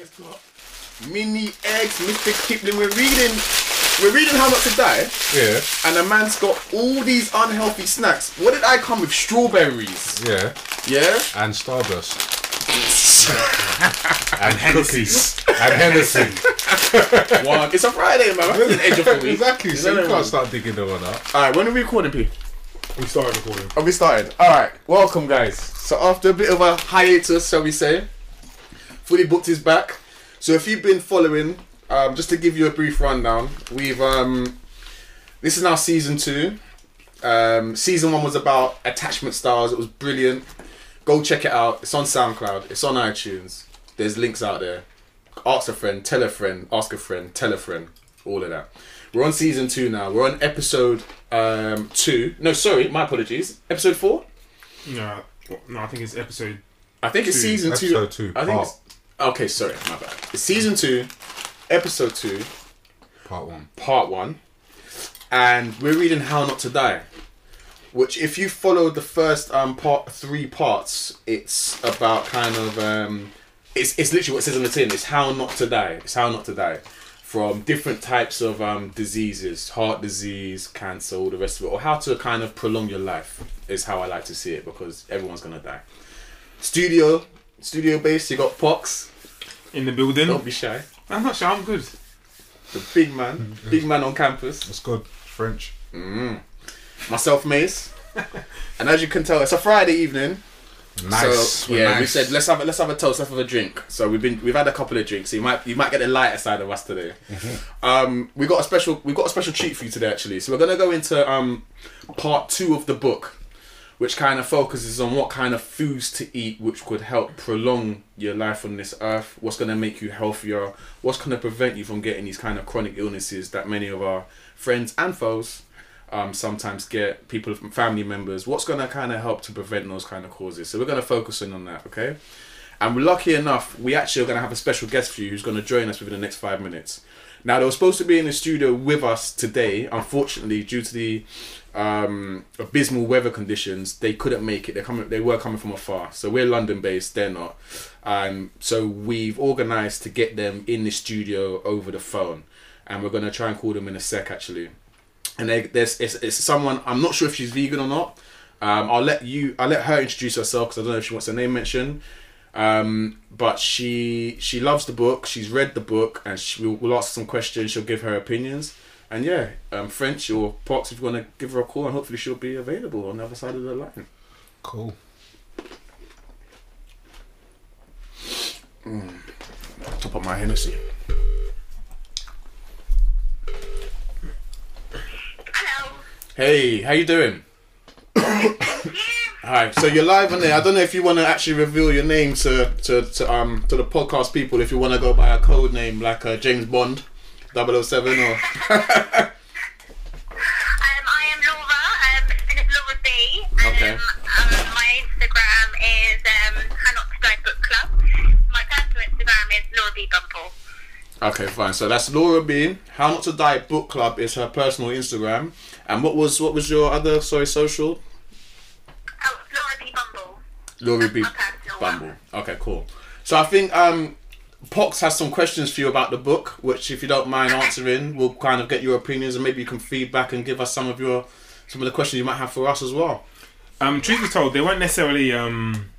Guess what? Mini eggs, Mr. Kipling. We're reading, we're reading How Not to Die, Yeah, and the man's got all these unhealthy snacks. What did I come with? Strawberries. yeah. Yeah. And Starburst. and cookies. and Hennessy. One. It's a Friday, man. That's an edge of the week. exactly, so you know? can't start digging the one up. All right, when are we recording, P? We started recording. Have we started? All right, welcome, guys. So after a bit of a hiatus, shall we say, fully booked is back. So if you've been following, um, just to give you a brief rundown, we've um, this is now season two. Um, season one was about attachment styles. It was brilliant. Go check it out. It's on SoundCloud. It's on iTunes. There's links out there. Ask a friend, tell a friend, ask a friend, tell a friend. All of that. We're on season two now. We're on episode um, two. No, sorry, my apologies. Episode four. No, no, I think it's episode. I think it's Two. season two. Episode two, I think. part. Okay, sorry, my bad. It's season two, episode two, Part one. part one, and we're reading How Not to Die. Which, if you followed the first um part three parts, it's about kind of um, it's it's literally what it says on the tin. It's how not to die. It's how not to die from different types of um diseases, heart disease, cancer, all the rest of it, or how to kind of prolong your life is how I like to see it because everyone's gonna die. Studio, studio base. You got Pox. In the building. Don't be shy. I'm not sure, I'm good. The big man, big man on campus. That's good. French. myself Mace. and as you can tell, it's a Friday evening. Nice. So we're yeah, we said let's have a, let's have a toast, let's have a drink. So we've been we've had a couple of drinks. So you might you might get the lighter side of us today. Um, we got a special we got a special treat for you today actually. So we're gonna go into um part two of the book, which kind of focuses on what kind of foods to eat, which could help prolong your life on this earth. What's gonna make you healthier? What's gonna prevent you from getting these kind of chronic illnesses that many of our friends and foes um, sometimes get people from family members. What's going to kind of help to prevent those kind of causes? So we're going to focus in on that, okay? And we're lucky enough, we actually are going to have a special guest for you who's going to join us within the next five minutes. Now they were supposed to be in the studio with us today. Unfortunately, due to the um, abysmal weather conditions, they couldn't make it. They coming, they were coming from afar. So we're London based. They're not. Um, so we've organised to get them in the studio over the phone, and we're going to try and call them in a sec actually and they, there's it's, it's someone I'm not sure if she's vegan or not. Um, I'll let you I'll let her introduce herself because I don't know if she wants her name mentioned. Um, but she she loves the book. She's read the book, and she will we'll ask some questions. She'll give her opinions. And yeah, um, French or Pox, if you want to give her a call, and hopefully she'll be available on the other side of the line. Cool. Top of my Hennessy. Hello. Hey, how you doing? Hi. So you're live on there. I don't know if you want to actually reveal your name to, to, to um to the podcast people. If you want to go by a code name like uh, James Bond, 007 or Um, I am Laura, um, and it's Laura B. Um, Okay. um, my Instagram is um, How Not to Die Book Club. My personal Instagram is Laura B Bumble. okay, fine. So that's Laura Bean. How Not to Die Book Club is her personal Instagram. And what was what was your other sorry social? Oh, Laura B Bumble. Laura B. Bumble. Okay, cool. So I think um Pox has some questions for you about the book, which if you don't mind answering, we'll kind of get your opinions and maybe you can feedback and give us some of your some of the questions you might have for us as well. Um, truth be told, they weren't necessarily um,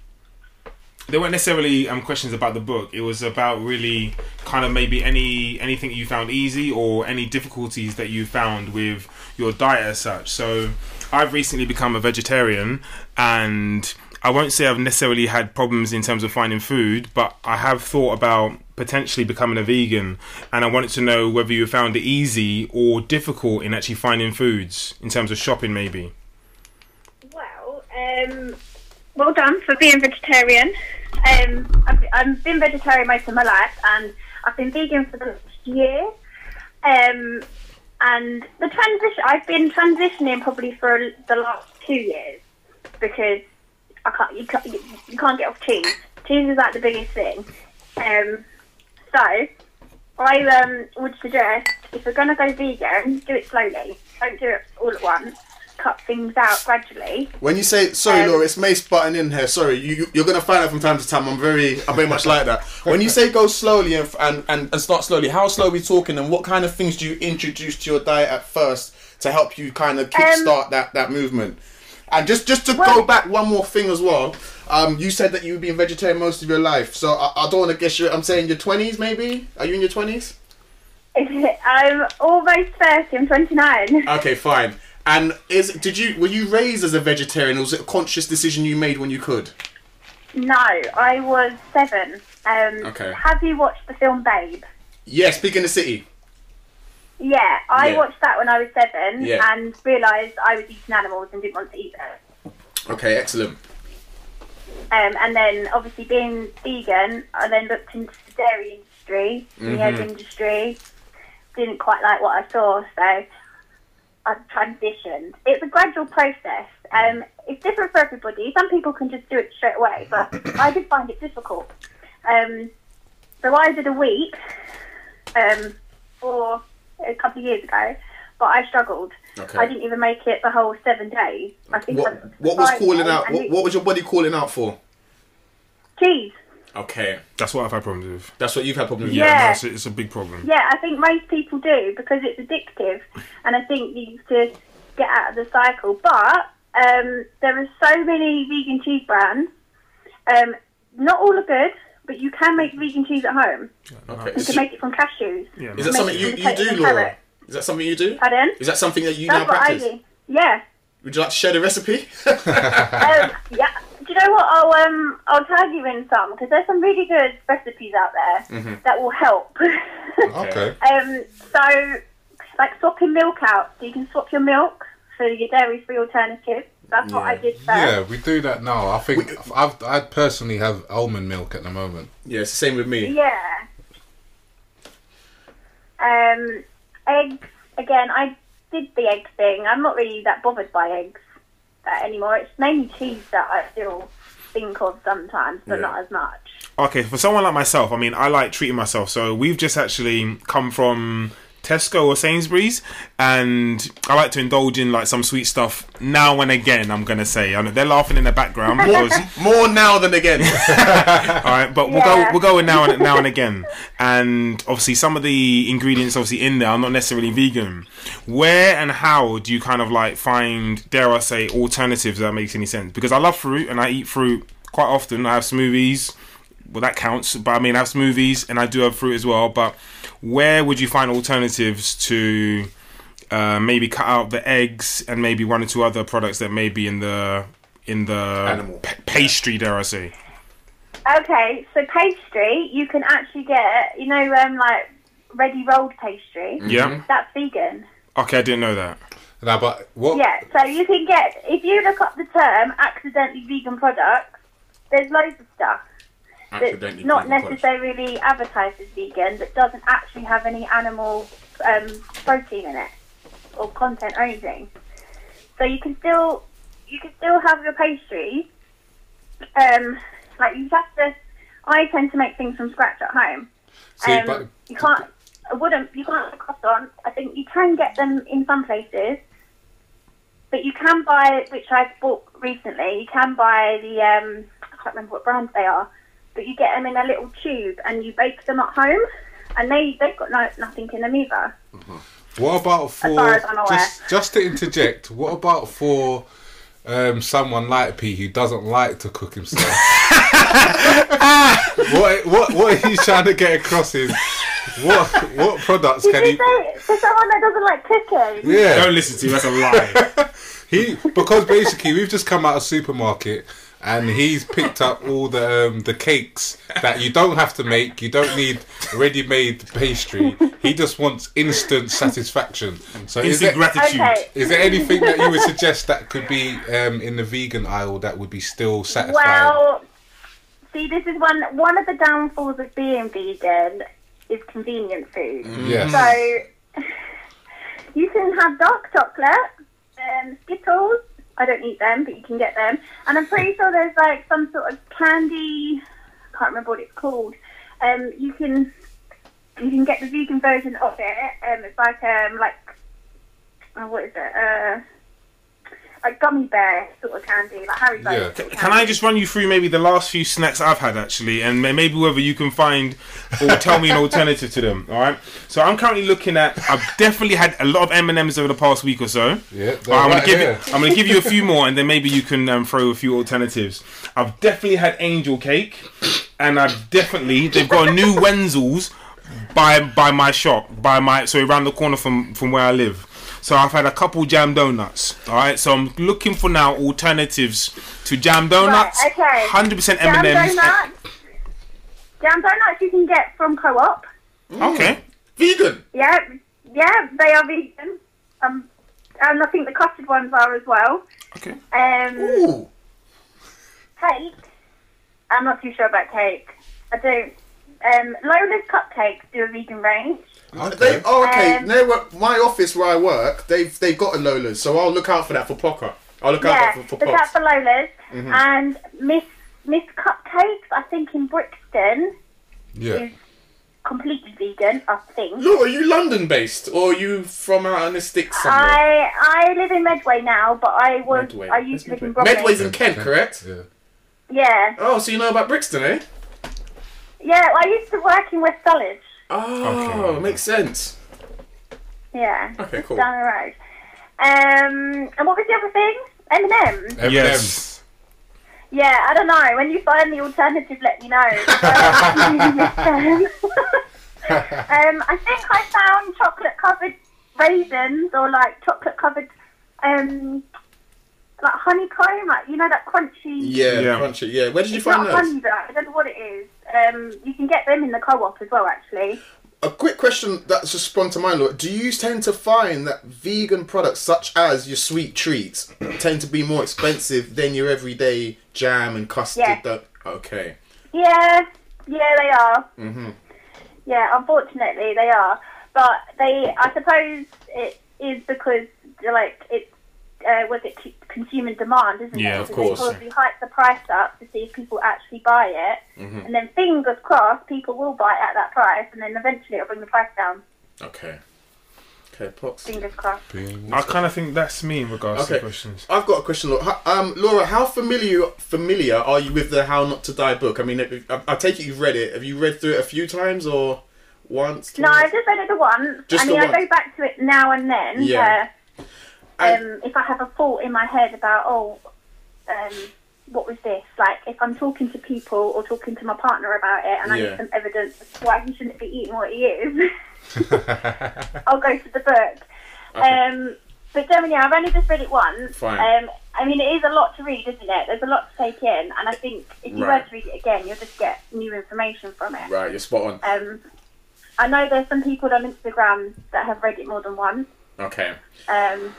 they weren't necessarily um, questions about the book. It was about really kind of maybe any anything you found easy or any difficulties that you found with your diet as such. So I've recently become a vegetarian and I won't say I've necessarily had problems in terms of finding food, but I have thought about potentially becoming a vegan and I wanted to know whether you found it easy or difficult in actually finding foods in terms of shopping maybe. Well, um, well done for being vegetarian. Um, I've, I've been vegetarian most of my life, and I've been vegan for the last year. Um, and the transition, I've been transitioning probably for the last two years because I can't, you can't, you, can't get off cheese. Cheese is like the biggest thing. Um, so I um, would suggest if you're going to go vegan, do it slowly. Don't do it all at once. cut things out gradually. When you say sorry, Um, Laura, it's Mace button in here. Sorry, you you- you're gonna find out from time to time. I'm very I'm very much like that. When you say go slowly and and, and, and start slowly, how slow are we talking, and what kind of things do you introduce to your diet at first to help you kind of kickstart that that movement? And just just to go back one more thing as well. Um, you said that you've been vegetarian most of your life, so I, I don't want to guess you. I'm saying your 20s, maybe. Are you in your 20s? I'm almost 30, I'm 29. Okay, fine. And is did you were you raised as a vegetarian, or was it a conscious decision you made when you could? No, I was seven. Um, Okay. Have you watched the film Babe? Yes, Pig in the City. Yeah, I Yeah. watched that when I was seven Yeah. and realised I was eating animals and didn't want to eat them. Okay, excellent. Um, and then, obviously, being vegan, I then looked into the dairy industry, the egg industry. Didn't quite like what I saw, so I transitioned. It's a gradual process. Um, it's different for everybody. Some people can just do it straight away, but I did find it difficult. Um, so I did a week um, for a couple of years ago, but I struggled. Okay. I didn't even make it the whole seven days. I think What on what was calling out? What, it- what was your body calling out for? cheese. Okay, That's what I've had problems with. that's what you've had problems with. Yeah, Yeah. no, it's, a, it's a big problem. Yeah, I think most people do because it's addictive, and I think you need to get out of the cycle. But um, there are so many vegan cheese brands. Um, not all are good, but you can make vegan cheese at home. Okay. You can make it from cashews. Yeah, is that something you, you do, Laura? Is that something you do? Pardon? Is that something that you That's now what I do. Yeah. Would you like to share the recipe? um, yeah. Do you know what? I'll um I'll tag you in some because there's some really good recipes out there Mm-hmm. that will help. Okay. Um, so, like swapping milk out, so you can swap your milk for your dairy-free alternative. That's what I did first. Yeah, we do that now. I think I've, I personally have almond milk at the moment. yeah, it's the same with me. Yeah. Um, eggs again. I did the egg thing. I'm not really that bothered by eggs uh, anymore. It's mainly cheese that I still think of sometimes, but Yeah. not as much. Okay, for someone like myself, I mean, I like treating myself. So we've just actually come from Tesco or Sainsbury's, and I like to indulge in like some sweet stuff now and again. I'm gonna say, I know they're laughing in the background because More now than again. all right, but we'll go we'll go in now and now and again. And obviously, some of the ingredients obviously in there are not necessarily vegan. Where and how do you kind of like find, dare I say, alternatives that makes any sense? Because I love fruit and I eat fruit quite often. I have smoothies. Well, that counts, but I mean, I have smoothies and I do have fruit as well. But where would you find alternatives to uh, maybe cut out the eggs and maybe one or two other products that may be in the in the Animal. pa- pastry, dare I say? Okay, so pastry, you can actually get, you know, um, like ready rolled pastry. Yeah. That's vegan. Okay, I didn't know that. Now, but what? Yeah, so you can get, if you look up the term accidentally vegan products, there's loads of stuff that's Accidentally not necessarily advertised as vegan, that doesn't actually have any animal um, protein in it or content or anything. So you can still, you can still have your pastry. Um, like you have to. I tend to make things from scratch at home. See, Um, but you can't. I wouldn't. You can't get croissants. I think you can get them in some places, but you can buy, which I bought recently. You can buy the. Um, I can't remember what brands they are, but you get them in a little tube and you bake them at home, and they they've got no nothing in them either. what about for far as I'm aware. just just to interject? What about for um, someone like P who doesn't like to cook himself? what what what he's trying to get across is what what products Did can you you? say for someone that doesn't like cooking? Yeah, Don't listen to you. That's a lie. he because basically we've just come out of supermarket and he's picked up all the um, the cakes that you don't have to make. You don't need ready-made pastry. He just wants instant satisfaction. So is there, gratitude. Okay. is there anything that you would suggest that could be um, in the vegan aisle that would be still satisfying? Well, see, this is one one of the downfalls of being vegan is convenient food. yes. So you can have dark chocolate, um, Skittles. I don't eat them, but you can get them. And I'm pretty sure there's like some sort of candy. I can't remember what it's called. Um, you can you can get the vegan version of it. Um, it's like um like oh, what is it? Uh, like gummy bear sort of candy, like Harry Yeah. sort of Can I just run you through maybe the last few snacks I've had actually, and maybe whether you can find or tell me an alternative to them. All right. So I'm currently looking at. I've definitely had a lot of M and M's over the past week or so. Yeah, But I'm gonna right give here. you. I'm gonna give you a few more, and then maybe you can um, throw a few alternatives. I've definitely had angel cake, and I've definitely they've got a new Wenzel's by by my shop by my so around the corner from from where I live. So I've had a couple jam donuts. All right, so I'm looking for now alternatives to jam donuts. Right, okay. Hundred percent M and M's. donuts. Jam donuts you can get from Co-op. Okay. Vegan. Yeah, yeah, they are vegan. Um, and I think the custard ones are as well. Okay. Um, Ooh. cake. I'm not too sure about cake. I don't. Um, Lola's cupcakes do a vegan range. They, oh, okay. Um, They my office where I work, they've they've got a Lola's, so I'll look out for that for Pocker. I'll look yeah, out for, for look out Pops. for Lola's Mm-hmm. and Miss Miss Cupcakes. I think in Brixton Yeah. is completely vegan. I think. Look, are you London based or are you from out in the sticks somewhere? I I live in Medway now, but I was Medway. I used to live in Medway's in Kent, correct? Yeah. Yeah, Oh, so you know about Brixton, eh? Yeah. I used to work in West Dulwich. Oh, Okay. makes sense. Yeah, Okay, just cool. down the road. Um, and what was the other thing? M&M. M&Ms. Yes. Yeah, I don't know. When you find the alternative, let me know. um, I think I found chocolate covered raisins or like chocolate covered um like honeycomb, like you know that crunchy. Yeah, Yeah. crunchy. Yeah, where did you It's find not those? honey though. I don't know what it is. Um, you can get them in the co-op as well, actually. A quick question that's just sprung to mind, Laura. Do you tend to find that vegan products, such as your sweet treats, tend to be more expensive than your everyday jam and custard? Yeah. That, okay. Yeah, yeah, they are. hmm Yeah, unfortunately they are. But they, I suppose, it is because like it's uh, was it consumer demand, isn't Yeah, it? of course. They probably hike the price up to see if people actually buy it, Mhm. and then fingers crossed, people will buy it at that price, and then eventually it'll bring the price down. Okay. Okay, Pox. Fingers crossed. I kind of think that's me in regards to Okay. questions. I've got a question, Laura. How- Um, Laura, how familiar familiar are you with the How Not to Die book? I mean, I, I take it you've read it. Have you read through it a few times or once? No. I've just read it the once. Just I mean, the I go back to it now and then. Yeah. Uh, And- um, if I have a thought in my head about, oh, um, what was this? Like, if I'm talking to people or talking to my partner about it and I Yeah. need some evidence of why he shouldn't be eating what he is, I'll go to the book. Okay. Um, but generally, I've only just read it once. Fine. Um, I mean, it is a lot to read, isn't it? There's a lot to take in, and I think if you Right. were to read it again, you'll just get new information from it. Right, you're spot on. Um, I know there's some people on Instagram that have read it more than once. Okay. Um,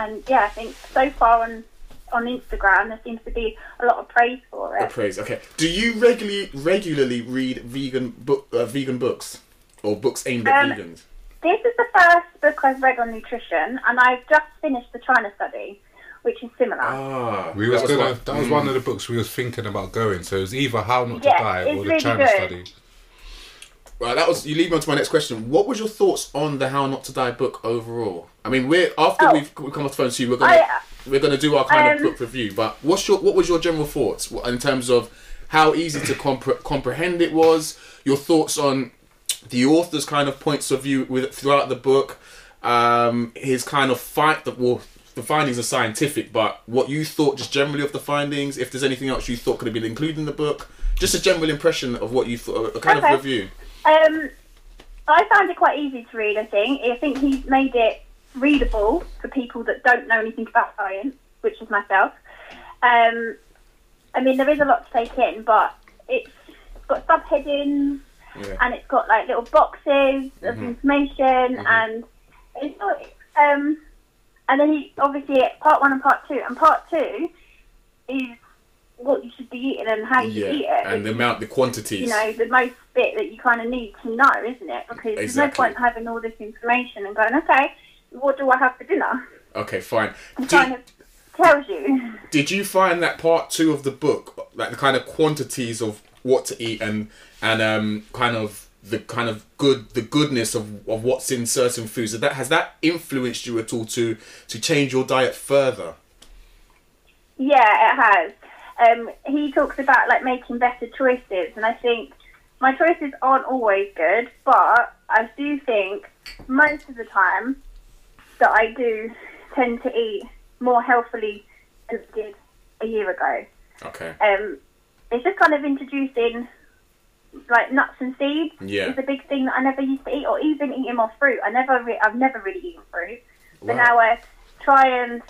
and yeah, I think so far on on Instagram there seems to be a lot of praise for The it. praise. Okay. Do you regularly regularly read vegan book uh, vegan books or books aimed at Um, vegans? This is the first book I've read on nutrition, and I've just finished the China study, which is similar. Ah, We was that gonna. what- that was mm. one of the books we was thinking about going. So it was either How Not Yeah, to Die or the really China good. Study. Right, that was you lead me on to my next question. What was your thoughts on the How Not to Die book overall? I mean, we're after Oh. we've come off the phone to you, we're gonna I, we're gonna do our kind of Um, book review. But what's your what was your general thoughts in terms of how easy to compre- comprehend it was? Your thoughts on the author's kind of points of view with throughout the book, um, his kind of fight that well. The findings are scientific, but what you thought just generally of the findings, if there's anything else you thought could have been included in the book, just a general impression of what you thought, a kind Okay. of review. Um, I found it quite easy to read. I think. I think he's made it readable for people that don't know anything about science, which is myself. Um, I mean, there is a lot to take in, but it's got subheadings Yeah. and it's got like little boxes of Mhm. information Mhm. and it's not, um and then he obviously part one and part two and part two is what you should be eating and how you yeah, eat it and the amount, the quantities. you know the most bit that you kind of need to know isn't it because there's no point having all this information and going okay what do I have for dinner okay, fine. it kind of tells you Did you find that part two of the book, like the kind of quantities of what to eat and and um kind of the kind of good the goodness of, of what's in certain foods. Has that has that influenced you at all to to change your diet further? Yeah, it has. Um, he talks about like making better choices, and I think my choices aren't always good, but I do think most of the time that I do tend to eat more healthily than I did a year ago. Okay. Um, it's just kind of introducing like nuts and seeds Yeah. is a big thing that I never used to eat, or even eating more fruit. I never, re- I've never really eaten fruit, but Wow. now I try and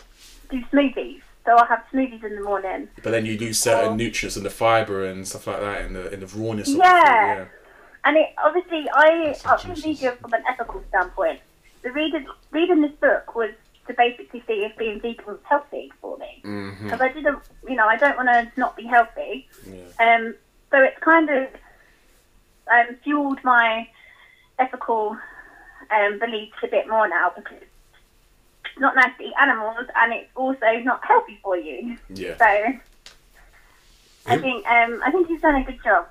do smoothies. So I have smoothies in the morning. But then you lose certain nutrients and the fiber and stuff like that in the in the rawness of Yeah. food. And it obviously, I I'm vegan from an ethical standpoint. The reading reading this book was to basically see if being vegan was healthy for me Yeah. because I didn't, you know, I don't want to not be healthy. yeah. Um, so it's kind of um, fueled my ethical um, beliefs a bit more now because not nice to eat animals and it's also not healthy for you. Yeah. So I think um, I think he's done a good job.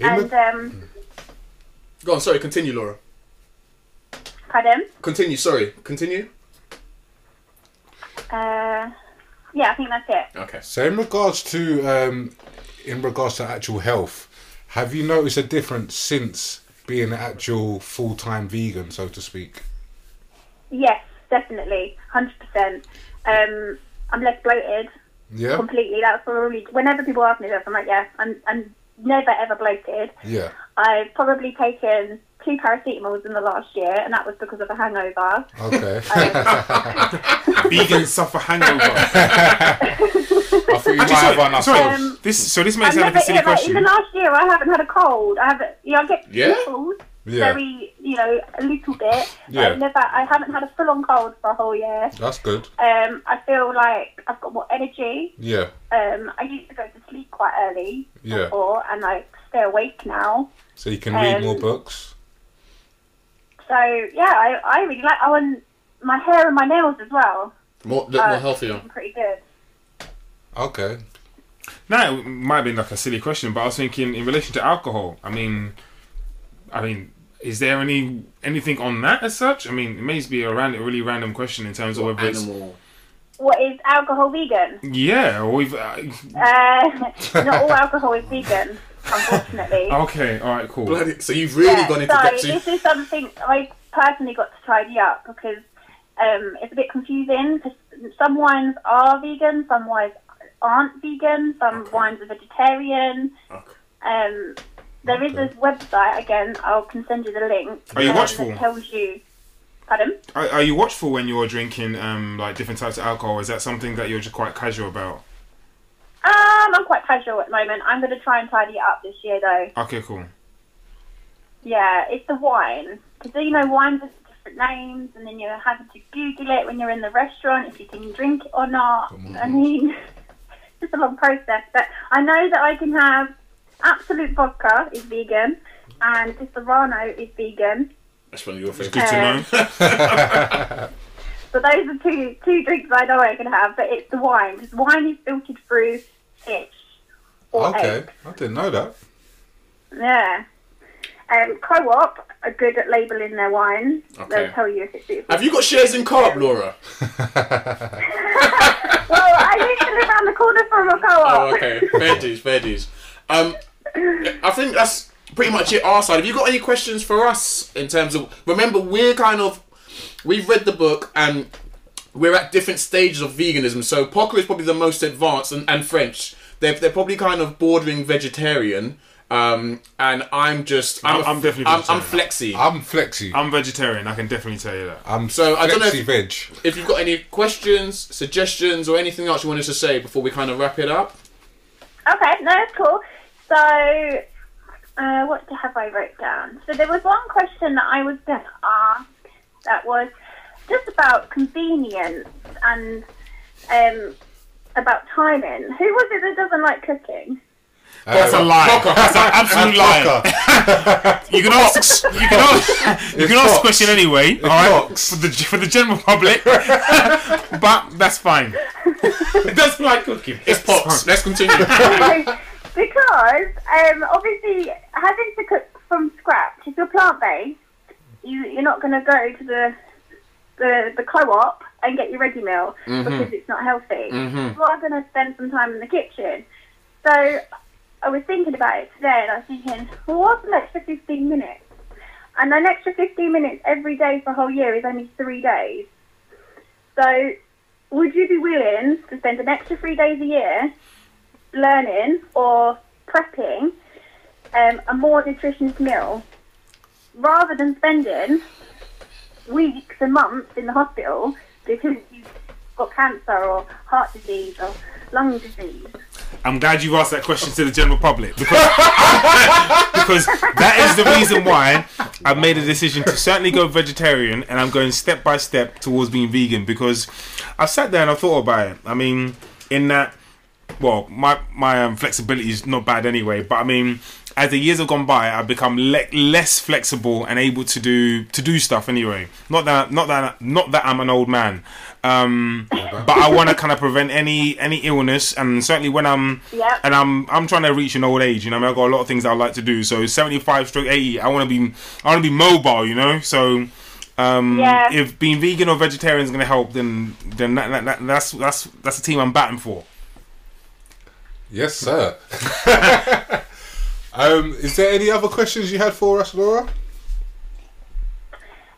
And the- um, Go on. Sorry. Continue, Laura. pardon. Continue. Sorry. Continue. Uh, yeah, I think that's it. Okay. So in regards to um, in regards to actual health, have you noticed a difference since being an actual full time vegan, so to speak? Yes, definitely, hundred percent. Um, I'm less bloated Yeah, completely. That's probably whenever people ask me this, I'm like, yeah, I'm, I'm never ever bloated. yeah. I've probably taken two paracetamols in the last year, and that was because of a hangover. Okay. Vegans suffer hangover. I thought you might have one sorry. Um, this so this may I've sound like a silly yeah, like, in question. the last year, I haven't had a cold. I haven't, you know, I get Yeah? sniffles, yeah, very, you know, a little bit. Yeah. I've never, I haven't had a full on cold for a whole year. that's good. Um, I feel like I've got more energy. Yeah, Um, I used to go to sleep quite early Yeah. before, and I stay awake now. so you can read Um, more books. So yeah, I, I really like. I want my hair and my nails as well. More look Uh, more healthier. Pretty good. Okay. Now it might be like a silly question, but I was thinking in relation to alcohol. I mean, I mean, is there any anything on that as such? I mean, it may be a random, really random question in terms of whether it's Animal. What is alcohol vegan? yeah, or if, uh, Uh, not all alcohol is vegan, unfortunately. okay, all right, cool. Bloody, so you've really yeah, gone into so depth. So this is something I personally got to tidy up because um, it's a bit confusing. Because some wines are vegan, some wines aren't vegan, some Okay. wines are vegetarian. Okay. Um, there is this website again. I can send you the link. Are you um, watchful? Tells you. Pardon? Are, are you watchful when you're drinking um like different types of alcohol? Is that something that you're just quite casual about? Um, I'm quite casual at the moment. I'm going to try and tidy it up this year, though. Okay, cool. Yeah, it's the wine. Because, you know, wines have different names, and then you're having to Google it when you're in the restaurant if you can drink it or not. I mean, it's a long process. But I know that I can have Absolut Vodka is vegan, and Disaronno is vegan. That's one of your favorites. good to know. So those are two two drinks I know I can have, but it's the wine. Because wine is filtered through fish or Okay, eggs. I didn't know that. Yeah. Um, Co-op are good at labelling their wines. Okay. They'll tell you if it's beautiful. Have you got shares in Co-op, Laura? well, I used to live around the corner from a co-op. Oh, okay. Fair dues, fair dues. Um, I think that's pretty much it. Our side. Have you got any questions for us in terms of? Remember, we're kind of we've read the book and we're at different stages of veganism. So Pocker is probably the most advanced, and, and French. They're they're probably kind of bordering vegetarian. Um, and I'm just I'm, I'm- a- I'm definitely I'm, I'm vegetarian. flexy. I'm flexy. I'm vegetarian. I can definitely tell you that. I'm So, I don't know flexi if- veg. if you've got any questions, suggestions, or anything else you wanted to say before we kind of wrap it up. Okay, no, that's cool. So, uh, what have I wrote down? So there was one question that I was going to ask that was just about convenience and um, about timing. Who was it that doesn't like cooking? That's a Uh, lie. That's an absolute lie. You can ask. You can ask. You can ask the question anyway. It's all right, Fox. for the for the general public. but that's fine. It doesn't like cooking. It's pots. Let's continue. Because um, obviously having to cook from scratch if you're plant based, you you're not going to go to the the the co-op and get your ready meal because it's not healthy. Mhm. You are going to spend some time in the kitchen. So I was thinking about it today, and I was thinking, well, what's an extra 15 minutes? And an extra 15 minutes every day for a whole year is only three days. So would you be willing to spend an extra three days a year learning or prepping um, a more nutritious meal rather than spending weeks and months in the hospital because you've got cancer or heart disease or lung disease? I'm glad you asked that question to the general public because because that is the reason why I've made a decision to certainly go vegetarian and I'm going step by step towards being vegan because I've sat there and I've thought about it. I mean, in that, well, my my um, flexibility is not bad anyway, but I mean, as the years have gone by, I've become le- less flexible and able to do to do stuff anyway. Not that not that not that I'm an old man, um, but I want to kind of prevent any any illness, and certainly when I'm Yep. and I'm I'm trying to reach an old age. You know, I mean, I've got a lot of things I like to do. So 75 stroke 80, I want to be I want to be mobile. You know, so. Um, Yeah. If being vegan or vegetarian is going to help, then then that, that, that, that's that's that's the team I'm batting for. Yes, sir. um, is there any other questions you had for us, Laura?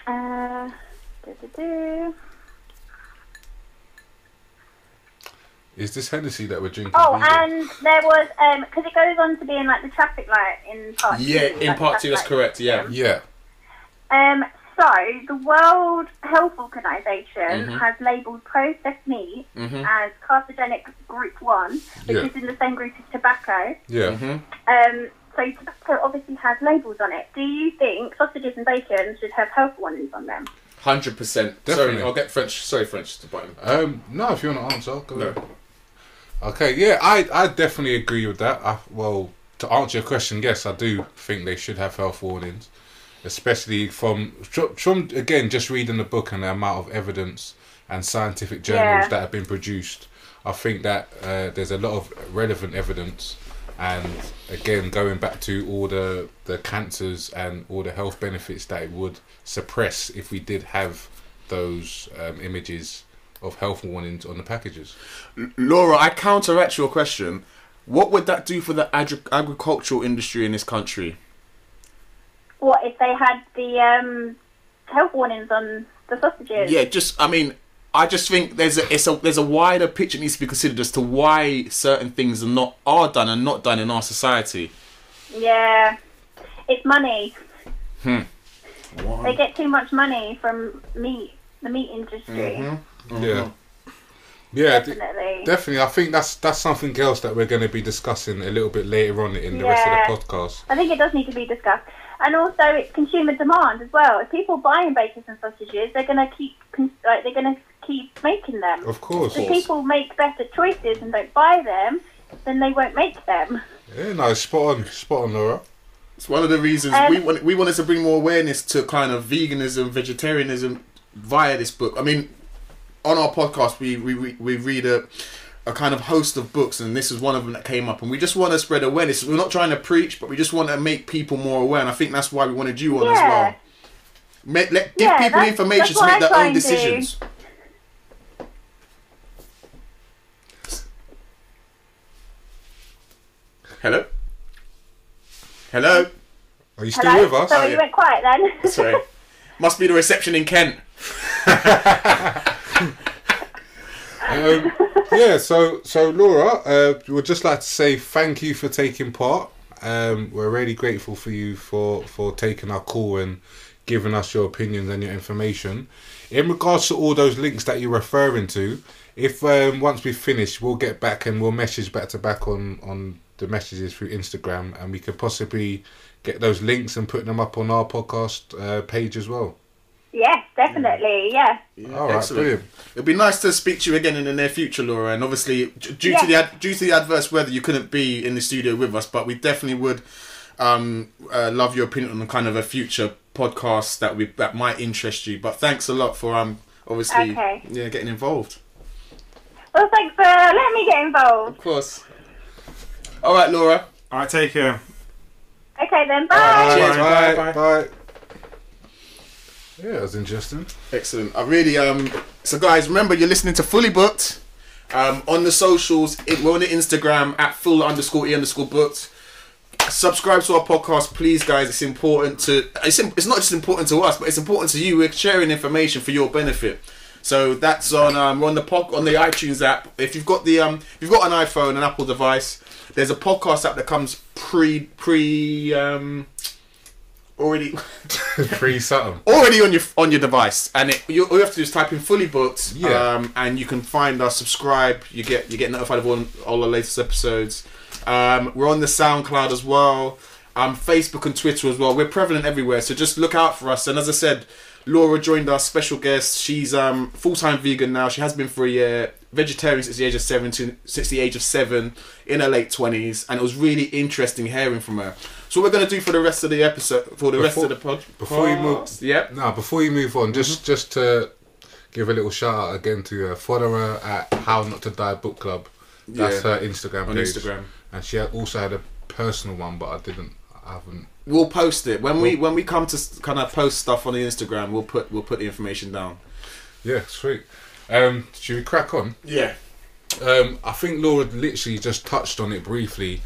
Uh. Is this Hennessy that we're drinking? Oh, vegan? and there was um because it goes on to being like the traffic light in part Yeah, two. in like part two, that's light correct. Yeah. yeah. Um, so the World Health Organization Mhm. has labelled processed meat Mhm. as carcinogenic group one, which Yeah. is in the same group as tobacco. Yeah. Mhm. Um, so tobacco obviously has labels on it. Do you think sausages and bacon should have health warnings on them? Hundred percent. Definitely. Sorry, I'll get French. Sorry, French to button. Um, no, if you want to answer, go No. ahead. Okay, yeah, I, I definitely agree with that. I, well, to answer your question, yes, I do think they should have health warnings, especially from from again just reading the book and the amount of evidence and scientific journals Yeah. that have been produced. I think that uh, there's a lot of relevant evidence, and again, going back to all the the cancers and all the health benefits that it would suppress if we did have those um, images of health warnings on the packages. Laura, I counteract your question. What would that do for the agri- agricultural industry in this country? What if they had the um, health warnings on the sausages? Yeah, just I mean, I just think there's a it's a there's a wider picture needs to be considered as to why certain things are not are done and not done in our society. Yeah. It's money. Hmm. They get too much money from meat, the meat industry. Mm-hmm. Yeah, yeah, d- Definitely. definitely. I think that's that's something else that we're going to be discussing a little bit later on in the rest of the podcast. I think it does need to be discussed. And also, it's consumer demand as well. If people buying bacon and sausages, they're going to keep like they're going to keep making them. Of course. If people make better choices and don't buy them, then they won't make them. Yeah, no, spot on, spot on, Laura. It's one of the reasons Um, we want we wanted to bring more awareness to kind of veganism, vegetarianism via this book. I mean, on our podcast, we we we, we read a a kind of host of books, and this is one of them that came up. And we just want to spread awareness. We're not trying to preach, but we just want to make people more aware. And I think that's why we wanted you on as well. Make, let, give Yeah, people that's- information that's to make their own and do. decisions. Hello. Hello. Are you still Hello? with us? So Oh, you went quiet then. Sorry. Must be the reception in Kent. Um, yeah, so so Laura, uh, we'd just like to say thank you for taking part. Um, we're really grateful for you for for taking our call and giving us your opinions and your information. In regards to all those links that you're referring to, if um, once we finish, we'll get back and we'll message back to back on on the messages through Instagram, and we could possibly get those links and put them up on our podcast uh, page as well. yes, definitely. Yeah. All right, brilliant. It'd be nice to speak to you again in the near future, Laura. And obviously, due Yeah. to the ad- due to the adverse weather, you couldn't be in the studio with us. But we definitely would um, uh, love your opinion on kind of a future podcast that we that might interest you. But thanks a lot for um obviously Okay. yeah getting involved. Well, thanks for letting me get involved. Of course. All right, Laura. All right, take care. Okay, Okay then, bye. Bye, Cheers, bye, bye, bye. Yeah, it was interesting. Excellent. I really um. So guys, remember you're listening to Fully Booked. Um, on the socials, it, we're on the Instagram at full underscore e underscore booked. Subscribe to our podcast, please, guys. It's important to. It's it's not just important to us, but it's important to you. We're sharing information for your benefit. So that's on um we're on the pod, on the iTunes app. If you've got the um if you've got an iPhone, an Apple device, there's a podcast app that comes pre pre um already Free something. already on your on your device, and it, you, all you have to do is type in "fully booked," Yeah. um, and you can find us. Subscribe. You get you get notified of all all the latest episodes. Um, we're on the SoundCloud as well, um, Facebook and Twitter as well. We're prevalent everywhere, so just look out for us. And as I said, Laura joined us, special guest. She's um, full time vegan now. She has been for a year. Vegetarian since the age of seven to since the age of seven in her late twenties, and it was really interesting hearing from her. So what we're gonna do for the rest of the episode, for the rest of the pod, before you move- yep. Now, before you move on, just Mm-hmm. just to give a little shout out again to uh, follow her at How Not to Die Book Club. That's Yeah. her Instagram On page. Instagram. and she also had a personal one, but I didn't. I haven't. We'll post it when we when we come to kind of post stuff on the Instagram. We'll put we'll put the information down. Yeah, sweet. Um, should we crack on? Yeah. Um, I think Laura literally just touched on it briefly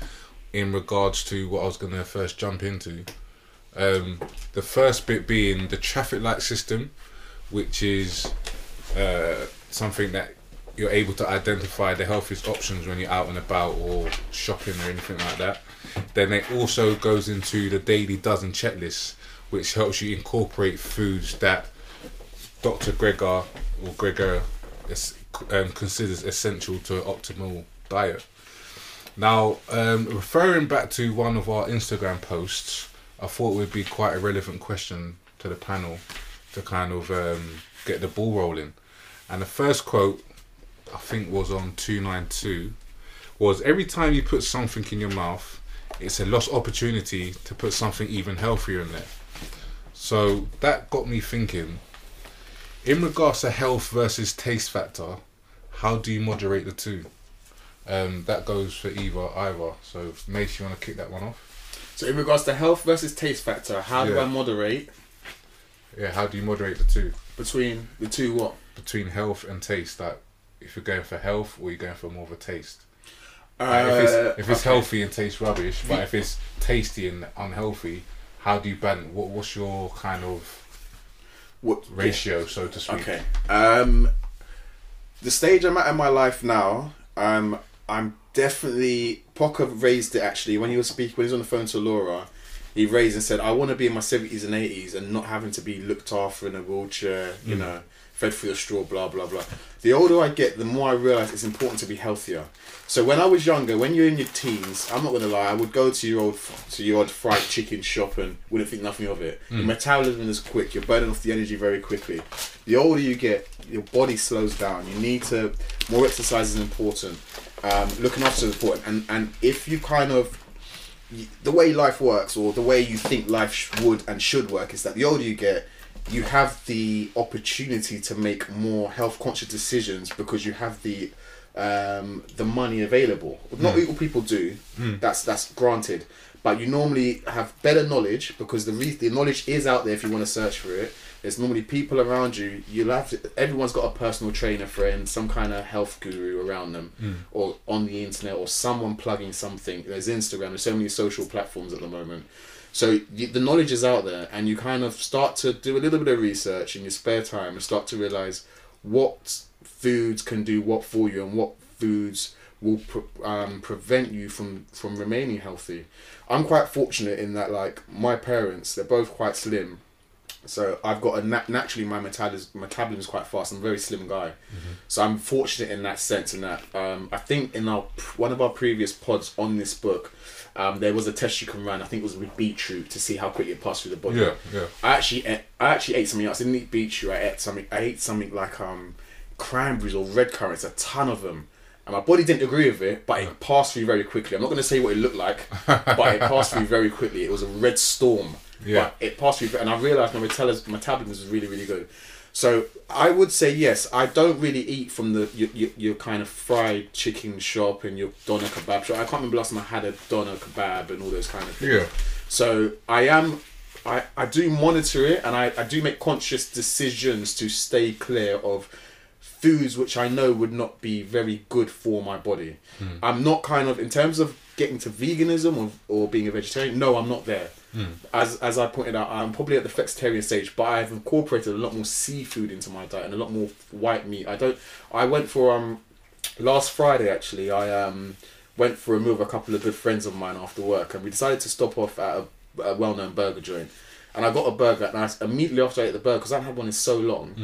in regards to what I was going to first jump into. Um, the first bit being the traffic light system, which is uh, something that you're able to identify the healthiest options when you're out and about or shopping or anything like that. Then it also goes into the daily dozen checklist, which helps you incorporate foods that Dr. Greger or Gregor um, considers essential to an optimal diet. Now, um, referring back to one of our Instagram posts, I thought it would be quite a relevant question to the panel to kind of um, get the ball rolling. And the first quote, I think, was on 292, was every time you put something in your mouth, it's a lost opportunity to put something even healthier in there. So that got me thinking in regards to health versus taste factor, how do you moderate the two? Um, that goes for either either. So Mace, you want to kick that one off? So in regards to health versus taste factor, how do I moderate Yeah, how do you moderate the two between the two? What? between health and taste? Like, if you're going for health or you're going for more of a taste. Uh, Like, if it's, if it's okay. healthy and tastes rubbish, but if it's tasty and unhealthy, how do you balance? What what's your kind of What ratio, so to speak? Okay. Um, the stage I'm at in my life now, um, I'm definitely. Pocker raised it actually when he was speaking when he was on the phone to Laura. He raised and said, "I want to be in my seventies and eighties and not having to be looked after in a wheelchair, you mm. know, fed through a straw, blah blah blah." The older I get, the more I realize it's important to be healthier. So when I was younger, when you're in your teens, I'm not gonna lie, I would go to your old to your old fried chicken shop and wouldn't think nothing of it. Mm. Your metabolism is quick. You're burning off the energy very quickly. The older you get, your body slows down. You need to more exercise is important. Um, looking after the important, and and if you kind of the way life works or the way you think life sh- would and should work is that the older you get you have the opportunity to make more health conscious decisions because you have the um, the money available. Not all people do. That's that's granted. But you normally have better knowledge because the re- the knowledge is out there if you want to search for it there's normally people around you you'll have to, everyone's got a personal trainer friend some kind of health guru around them or on the internet or someone plugging something. There's instagram there's so many social platforms at the moment. So the knowledge is out there and you kind of start to do a little bit of research in your spare time and start to realize what foods can do what for you and what foods will pre- um, prevent you from from remaining healthy. I'm quite fortunate in that like my parents they're both quite slim so I've got a nat- naturally my metabolism metabolism is quite fast. I'm a very slim guy, so I'm fortunate in that sense. In that um, I think in our one of our previous pods on this book, um, there was a test you can run. I think it was with beetroot to see how quickly it passed through the body. Yeah, yeah. I actually ate, I actually ate something else. I didn't eat beetroot. I ate something. I ate something like um cranberries or red currants. A ton of them. And my body didn't agree with it, but it passed through very quickly. I'm not going to say what it looked like, but it passed through very quickly. It was a red storm. Yeah. But it passed through, and I realized my metabolism, metabolism is really, really good. So I would say yes. I don't really eat from the your, your, your kind of fried chicken shop and your doner kebab shop. I can't remember last time I had a doner kebab and all those kind of things. Yeah. So I am, I, I do monitor it and I, I do make conscious decisions to stay clear of foods which I know would not be very good for my body. I'm not kind of in terms of getting to veganism or, or being a vegetarian. No, I'm not there. As as I pointed out, I'm probably at the flexitarian stage, but I've incorporated a lot more seafood into my diet and a lot more white meat. I don't. I went for um last Friday actually. I um went for a meal with a couple of good friends of mine after work, and we decided to stop off at a, a well-known burger joint. And I got a burger, and I, immediately after I ate the burger, because I hadn't had one in so long,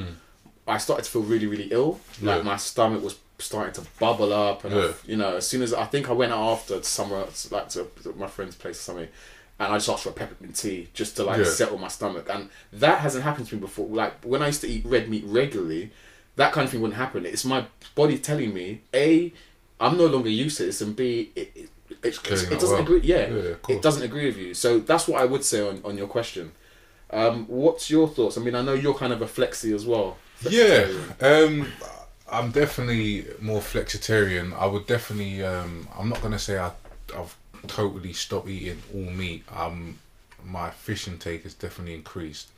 I started to feel really, really ill. Like Yeah. my stomach was starting to bubble up, and I- Yeah. you know, as soon as I think I went out after somewhere, like to, my friend's place or something, and I just asked for a peppermint tea just to like Yeah. settle my stomach, and that hasn't happened to me before. Like when I used to eat red meat regularly, that kind of thing wouldn't happen. It's my body telling me a, I'm no longer used to this, and b, it, it, it, doesn't well. agree. Yeah, Yeah, it doesn't agree with you. So that's what I would say on, on your question. Um, what's your thoughts? I mean, I know you're kind of a flexi as well. Yeah, um, I'm definitely more flexitarian. I would definitely. Um, I'm not gonna say I, I've totally stopped eating all meat. Um, my fish intake has definitely increased,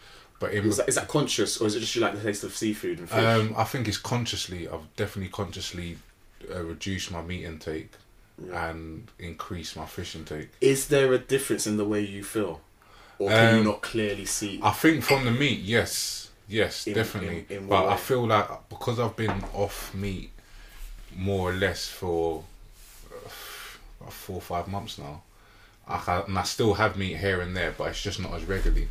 but in Is that, is that conscious, or is it just you like the taste of seafood and fish? um, I think it's consciously. I've definitely consciously uh, reduced my meat intake and increased my fish intake. is there a difference in the way you feel, or can you Um, not clearly see? I think from the meat, yes, yes, In- definitely. in- in but what I feel like because I've been off meat more or less for uh, four or five months now, I ha- and I still have meat here and there, but it's just not as regularly.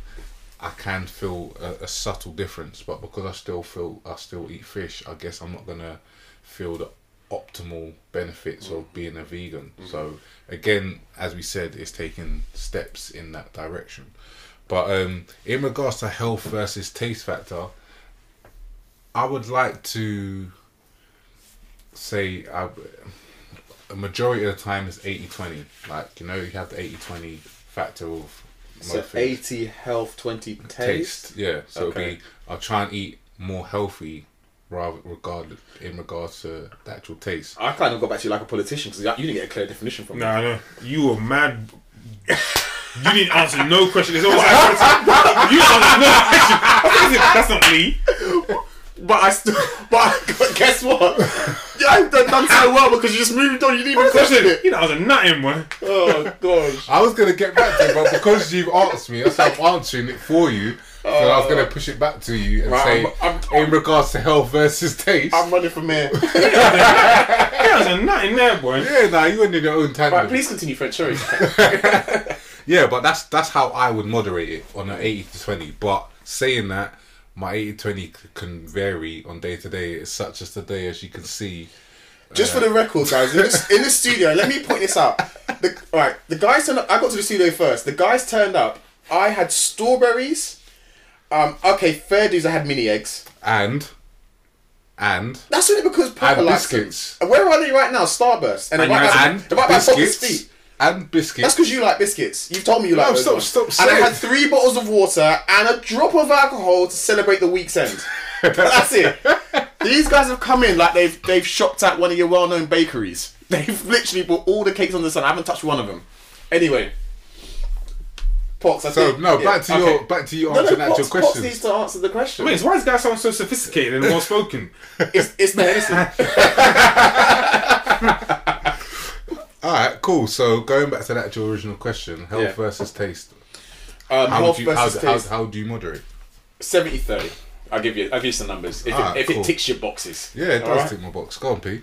I can feel a, a subtle difference, but because I still feel I still eat fish, I guess I'm not gonna feel the optimal benefits of being a vegan. So again, as we said, it's taking steps in that direction. But um, in regards to health versus taste factor, I would like to say I, a majority of the time is 80-20. Like, you know, you have the 80-20 factor of so things. eighty health, twenty taste. taste. Yeah, so Okay. it'll be I'll try and eat more healthy rather regard in regards to the actual taste. I kind of got back to you like a politician because you didn't get a clear definition from me. No, no, you were mad. You didn't answer no question. It's always like, you answered no question. I think That's not me. But I still, but I, guess what? Yeah, I've done, done so well because you just moved on. You didn't even question it. You know, I was a nutting one. Oh gosh. I was gonna get back to it, but because you've asked me, that's why I'm answering it for you. So I was gonna push it back to you and Right, say, I'm- I'm- in regards to health versus taste. I'm running for mayor. Yeah, I was a nutting there, boy. yeah, nah, you went in your own tandem. right, please continue, French. Sorry. Yeah, but that's that's how I would moderate it on an 80 to 20. But saying that, my 80 to 20 can vary on day to day. It's such as today, as you can see. Just for the record, guys, in this, in the studio, let me point this out. The, all right, the guys turned up. I got to the studio first. The guys turned up. I had strawberries. Um, okay, fair dues. I had mini eggs. And, and, That's only because Papa and likes them. biscuits. And Where are they right now? Starburst. And, And And biscuits. Feet. And biscuits. That's because you like biscuits. You've told me you like No, those stop- ones. stop And I had three bottles of water and a drop of alcohol to celebrate the week's end. That's it. These guys have come in like they've they've shopped at one of your well-known bakeries. They've literally bought all the cakes on the sun. I haven't touched one of them. Anyway, Pox. I So think, no, yeah, back to okay. your back to you No, no, answering Pox, actual Pox needs to answer the question. Wait, so why does guy sound so sophisticated and well spoken? It's, it's the Hennessy. All right, cool. So going back to the actual original question, health Yeah. versus taste. Um, How health would you how, versus how, taste. how do you moderate? 70 30. I'll give you. I'll give you some numbers if, it, if cool. it ticks your boxes. Yeah, it does Alright? tick my box. Go on, P.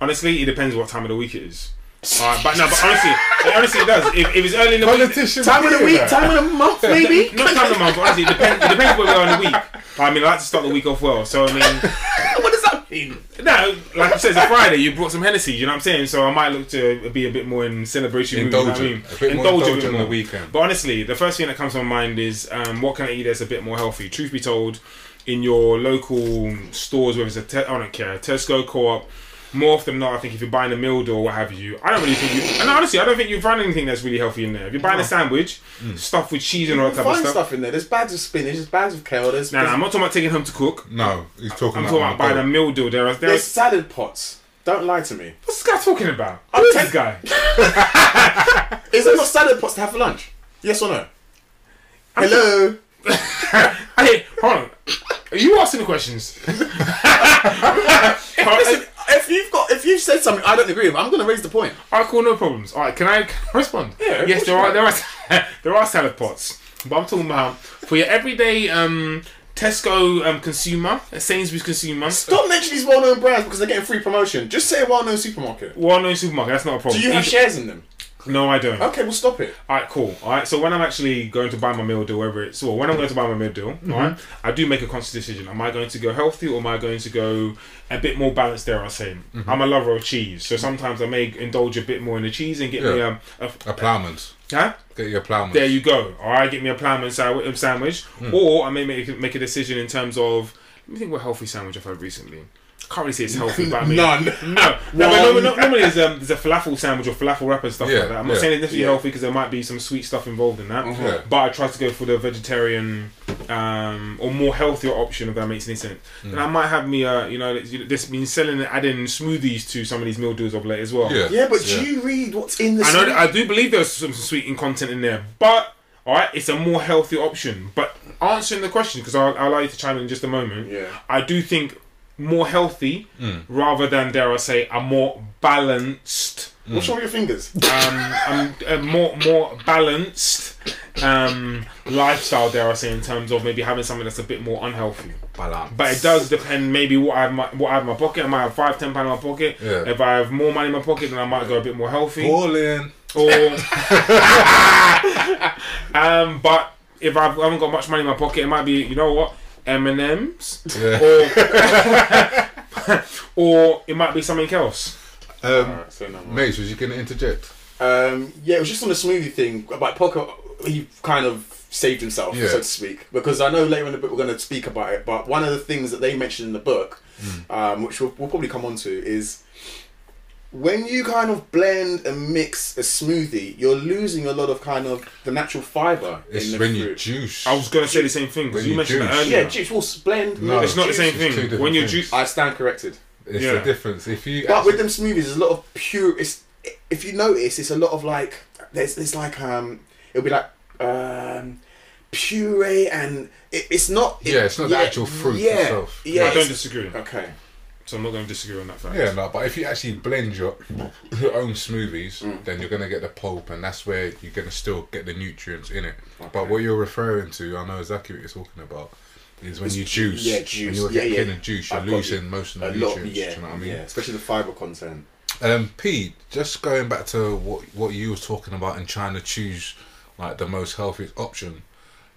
Honestly, it depends what time of the week it is. Alright, but no, but honestly, it, honestly, it does. If, if it's early in the week, Politician. Time of the week, time of the month, maybe. not time of the month. but Honestly, it depends. It depends where we are in the week. I mean, I like to start the week off well. So I mean, what does that mean? no, like I said, it's a Friday. You brought some Hennessy. You know what I'm saying? So I might look to be a bit more in celebration. mood, you know I mean? A bit more Indulgent indulgent on the weekend. But honestly, the first thing that comes to my mind is um, what can I eat that's a bit more healthy? Truth be told, in your local stores, whether it's a te- I don't care, Tesco, Co-op, more often than not, I think if you're buying a meal or what have you, I don't really think you. And honestly, I don't think you find anything that's really healthy in there. If you're buying a sandwich, mm. stuff with cheese and all that type of stuff. stuff in there. There's bags of spinach. There's bags of kale. There's, Nah, nah, I'm not talking about taking home to cook. No, he's talking I'm about, talking about buying the a meal deal. There, there's there's salad pots. Don't lie to me. what's this guy talking about? I'm Who's this guy? Is there not salad pots to have for lunch? Yes or no? Hello. Hey, hold on. Are you asking the questions? Listen, if you've got if you've said something I don't agree with, I'm going to raise the point. Alright, cool, no problems. Alright, can I, can I respond? Yeah, Yes, there you are there are there are salad pots, but I'm talking about for your everyday um, Tesco um, consumer, a Sainsbury's consumer, Stop mentioning these well-known brands because they're getting free promotion. Just say a well-known supermarket. well known supermarket. That's not a problem. Do you have shares in them? No, I don't. Okay, we'll stop it. Alright, cool. Alright, so when I'm actually going to buy my meal deal, whether it's well, when I'm going to buy my meal deal, Mm-hmm. alright, I do make a conscious decision. Am I going to go healthy or am I going to go a bit more balanced? There, I say. Mm-hmm. I'm a lover of cheese, so sometimes I may indulge a bit more in the cheese and get me Yeah. um, a, A ploughman's. huh? Get your ploughman's. There you go. All right, get me a sandwich, um, sandwich. or I may make make a decision in terms of. Let me think what healthy sandwich I've had recently. Can't really say it's healthy, but I mean, None. No, no, but One. normally, normally there's, um, there's a falafel sandwich or falafel wrap and stuff Yeah, like that. I'm not yeah. saying it's necessarily Yeah. healthy because there might be some sweet stuff involved in that. Yeah. But I try to go for the vegetarian um, or more healthier option if that makes any sense. Mm. And I might have me, uh, you know, this been selling and adding smoothies to some of these meal deals of late as well. Yeah. Yeah, but Yeah. do you read what's in the? I know. That, I do believe there's some sweetening content in there, but all right, it's a more healthy option. But answering the question, because I'll, I'll allow you to chime in in just a moment. Yeah. I do think more healthy rather than dare I say a more balanced. What's wrong with your fingers? Um, um, a more more balanced um, lifestyle, dare I say, in terms of maybe having something that's a bit more unhealthy. Balance. But it does depend. Maybe what I have my, what I have in my pocket. I might have five, ten pound in my pocket. Yeah. If I have more money in my pocket, then I might go a bit more healthy. Balling. Or um, but if I've, I haven't got much money in my pocket, it might be you know what M and M's, or or it might be something else. Um, Alright, so. Mace, was you going to interject? Um, yeah, it was just on the smoothie thing. About Poker, he kind of saved himself, Yeah. so to speak, because I know later in the book we're going to speak about it. But one of the things that they mentioned in the book, um, which we'll, we'll probably come on to, is when you kind of blend and mix a smoothie, you're losing a lot of kind of the natural fiber It's in the when fruit. you juice. I was gonna say the same thing because When you you mentioned that juice. earlier. Yeah, juice will blend. No, it's not the same thing. When you juice, I stand corrected. It's Yeah. the difference. If you But actually- with them smoothies, there's a lot of pure. It's if you notice, it's a lot of like there's there's like um it'll be like um puree and it, it's not. it- Yeah, it's not the actual fruit Yeah, itself. yeah. I don't disagree. Okay. So I'm not going to disagree on that fact. Yeah, no, but if you actually blend your your own smoothies, Mm. then you're gonna get the pulp, and that's where you're gonna still get the nutrients in it. But what you're referring to, I know exactly what you're talking about, is when It's you ju- juice. yeah, When you're Yeah, getting yeah. a juice, you're losing you. most of A the lot, nutrients. yeah, you know what I mean? yeah, especially the fiber content. Um, Pete, just going back to what what you were talking about and trying to choose like the most healthiest option.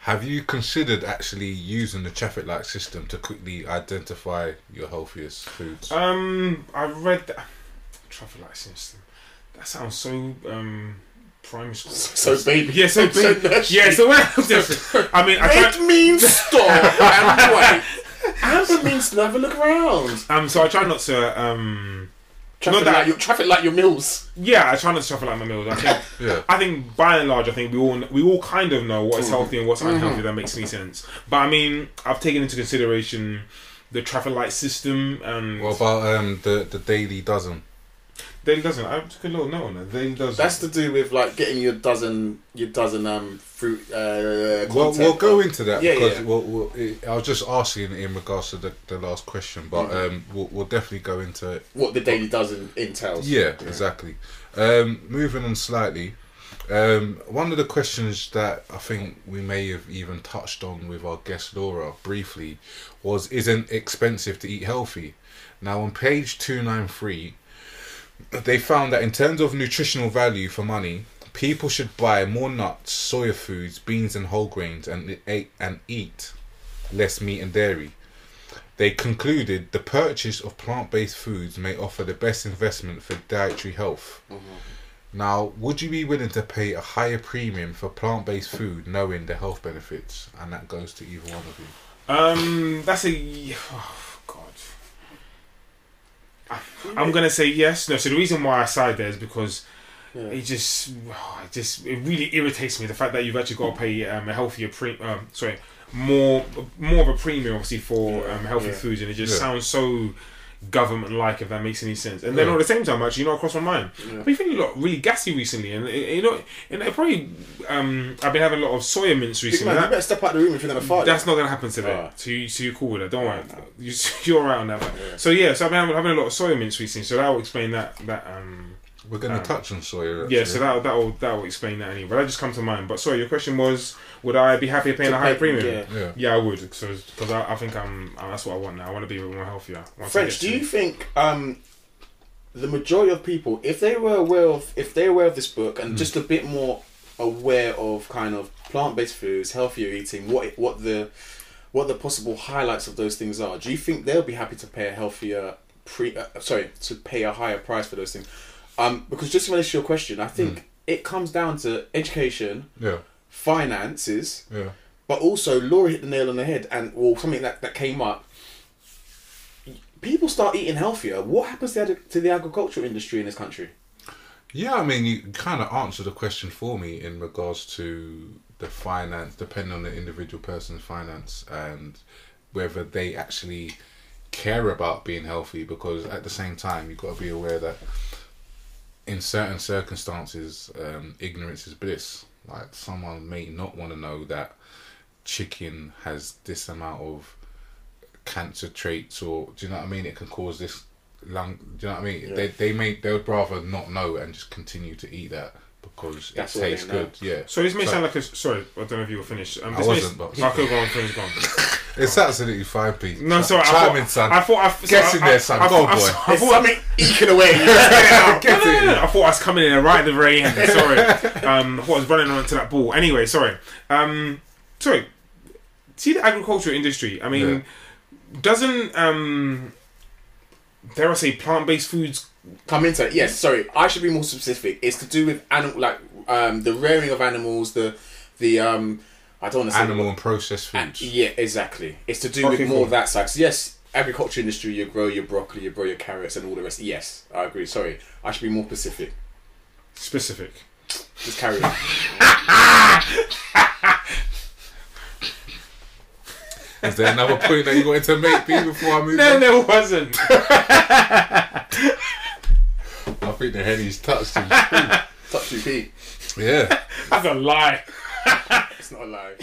Have you considered actually using the traffic light system to quickly identify your healthiest foods? Um, I read that traffic light system. That sounds so um primary school. So baby, yeah, so, so baby. nursery. yeah, so when I was just, I mean, I tried, It means stop and wait. Amber means to have a look around. um, so I try not to um, Traffic that- light, your traffic light, your meals. yeah, I try not to traffic light my meals. I think, yeah. I think by and large, I think we all we all kind of know what is Mm-hmm. healthy and what's unhealthy. That makes any sense. But I mean, I've taken into consideration the traffic light system and What about um the the daily dozen? Daily dozen. I took a little note on that. doesn't. That's to do with like getting your dozen, your dozen um fruit. Uh, Well, we'll go into that Yeah, because yeah. We'll, we'll, it, I was just asking in regards to the, the last question, but Mm-hmm. um, we'll, we'll definitely go into it. what the daily dozen entails. Yeah, exactly. Um, moving on slightly, um, one of the questions that I think we may have even touched on with our guest Laura briefly was: Isn't expensive to eat healthy? Now, on page two nine three, they found that in terms of nutritional value for money, people should buy more nuts, soya foods, beans, and whole grains, and eat and eat less meat and dairy. They concluded the purchase of plant based foods may offer the best investment for dietary health. Now, would you be willing to pay a higher premium for plant based food knowing the health benefits? And that goes to either one of you. Um, that's a God. I- I'm gonna say yes. No. So the reason why I side there is because Yeah. it just, oh, it just, it really irritates me the fact that you've actually got to pay um, a healthier pre, um, sorry, more, more of a premium obviously for Yeah, um, healthy yeah. foods, and it just Yeah. sounds so government like, if that makes any sense. And then Yeah. at the same time, actually, you know, across my mind, I've been feeling a lot really gassy recently, and you know, and it probably um, I've been having a lot of soya mints recently. man, you better step out the room if you're gonna fart. that's not gonna happen today. Ah. So you, so you're cool with it. Don't worry. You, you're alright on that. man. So yeah, so I've been having, having a lot of soya mints recently. So that will explain that. That um, We're going to touch on soya. yeah. So that that will that will explain that anyway. But that just come to mind. But sorry, your question was, would I be happy paying To a higher pay- premium? yeah. Yeah. I would. So because I, I think I'm uh, that's what I want now. I want to be more healthier. French, do to- you think um, the majority of people, if they were aware of, if they're aware of this book and just a bit more aware of kind of plant-based foods, healthier eating, what it- what the what the possible highlights of those things are, do you think they'll be happy to pay a healthier pre? Uh, sorry, to pay a higher price for those things? Um, because just in relation to your question, I think Hmm. it comes down to education, Yeah. finances, Yeah. but also Laura hit the nail on the head, and well, something that, that came up. People start eating healthier. What happens to the, to the agricultural industry in this country? Yeah, I mean, you kind of answered the question for me in regards to the finance, depending on the individual person's finance and whether they actually care about being healthy. Because at the same time, you've got to be aware that in certain circumstances, um, ignorance is bliss. Like someone may not want to know that chicken has this amount of cancer traits, or do you know what I mean? It can cause this lung. Do you know what I mean? They they may they would rather not know and just continue to eat that because That's it all tastes good. Yeah. So this may So- sound like a sorry. I don't know if you were finished. Um, I this may- wasn't, but- I could go on. Finish, go on. It's absolutely fine, Pete. No, sorry. I Chime thought, in, son. I thought. I, sorry, Get in there, son. I, Go I, on, I, boy. I, There's thought, something eking away. Get No, no, no, no. I thought I was coming in right at the very end. Sorry. um, I thought I was running onto that ball. Anyway, sorry. Um, sorry. See the agricultural industry. I mean, doesn't um, dare I say plant-based foods? Come into it. Yes, sorry. I should be more specific. It's to do with animal, like um, the rearing of animals, the the um, I don't want to say Animal and processed foods. Yeah, exactly. It's to do Okay, with more cool. of that side. So yes, agriculture industry, you grow your broccoli, you grow your carrots, and all the rest. Yes, I agree. Sorry, I should be more specific. Specific. Just carry on. Is there another point that you wanted to make, Pete, before I move No, on? there wasn't. I think the Henny's touched him. Touch you, Pete. yeah. That's a lie. It's not a lie.